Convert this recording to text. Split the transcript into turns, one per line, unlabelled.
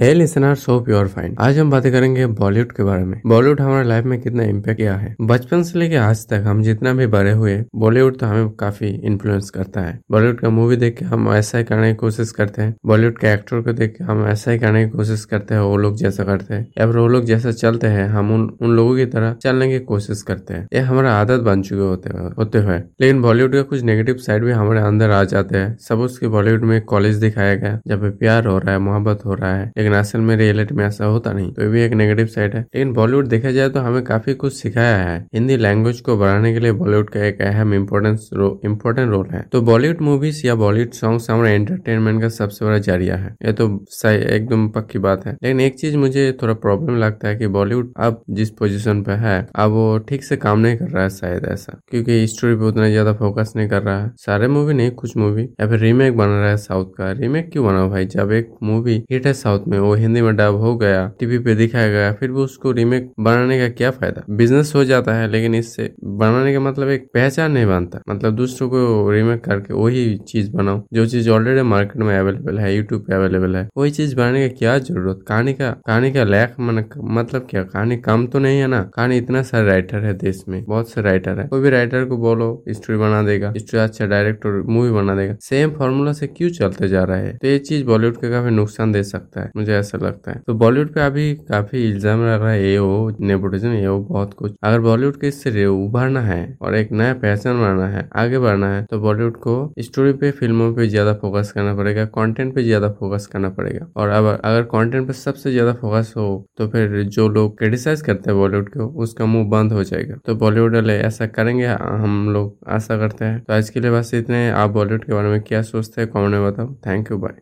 Hey listener so pure fine आज हम बातें करेंगे बॉलीवुड के बारे में। बॉलीवुड हमारे लाइफ में कितना इम्पैक्ट किया है। बचपन से लेकर आज तक हम जितना भी बड़े हुए बॉलीवुड तो हमें काफ़ी इन्फ्लुएंस करता है। बॉलीवुड का मूवी देख के हम ऐसा ही करने की कोशिश करते हैं। बॉलीवुड के एक्टर को देख के हम ऐसा ही करने की कोशिश करते हैं, वो लोग जैसा करते हैं। या फिर वो लोग जैसा चलते हैं, हम उन उन लोगों की तरह चलने की कोशिश करते हैं। ये हमारा आदत बन चुके होते होते हुए। लेकिन बॉलीवुड का कुछ नेगेटिव साइड भी हमारे अंदर आ जाते हैं। सब उसके बॉलीवुड में कॉलेज दिखाया गया जब प्यार हो रहा है, मोहब्बत हो रहा है। लेकिन असल में रियलिटी में ऐसा होता नहीं तो ये भी एक नेगेटिव साइड है। लेकिन बॉलीवुड देखा जाए तो हमें काफ़ी कुछ सिखाया है। हिंदी लैंग्वेज को बढ़ाने के लिए बॉलीवुड का एक अहम इम्पोर्टेंस इम्पोर्टेंट रोल है। तो बॉलीवुड मूवीज़ या बॉलीवुड सॉन्ग्स हमारे एंटरटेनमेंट का सबसे बड़ा ज़रिया है। ये तो एकदम पक्की बात है। लेकिन एक चीज़ मुझे थोड़ा प्रॉब्लम लगता है कि बॉलीवुड अब जिस पोजिशन पे है, अब वो ठीक से काम नहीं कर रहा है शायद ऐसा। क्योंकि स्टोरी पे उतना ज़्यादा फोकस नहीं कर रहा है। सारे मूवी नहीं, कुछ मूवी या फिर रीमेक बन रहा है साउथ का। रीमेक क्यों बना भाई? जब एक मूवी हिट है साउथ में वो हिंदी में डब हो गया टीवी पे दिखाया गया, फिर भी उसको रीमेक बनाने का क्या फ़ायदा? बिज़नेस हो जाता है, लेकिन इससे बनाने का मतलब एक पहचान नहीं बनता। मतलब दूसरों को रीमेक करके वही चीज़ बनाओ, जो चीज़ ऑलरेडी मार्केट में अवेलेबल है यूट्यूब पे अवेलेबल है, वही चीज़ बनाने का क्या ज़रूरत? कहानी का कहानी का लैक मतलब क्या? कहानी कम तो नहीं है ना? कहानी इतना सारे राइटर है देश में, बहुत से राइटर है। कोई भी राइटर को बोलो स्टोरी बना देगा स्टोरी अच्छा डायरेक्टर मूवी बना देगा। सेम फॉर्मूला से क्यों चलते जा रहा है? तो ये चीज़ बॉलीवुड का काफ़ी नुकसान दे सकता है। मुझे ऐसा लगता है। तो बॉलीवुड पे अभी काफ़ी इल्ज़ाम लग रहा है, ये वो, नेपोटिज्म, ये वो बहुत कुछ। अगर बॉलीवुड को इससे उभरना है और एक नया पहचान बनाना है, आगे बढ़ना है तो बॉलीवुड को स्टोरी पे, फ़िल्मों पे ज़्यादा फोकस करना पड़ेगा कंटेंट पे ज़्यादा फोकस करना पड़ेगा। और अब अगर कंटेंट पे सबसे ज़्यादा फोकस हो तो फिर जो लोग क्रिटिसाइज करते हैं बॉलीवुड को, उसका मुँह बंद हो जाएगा। तो बॉलीवुड वाले ऐसा करेंगे, हम लोग आशा करते हैं। तो आज के लिए बस इतने, आप बॉलीवुड के बारे में क्या सोचते हैं कॉमेंट में बताओ। Thank you bye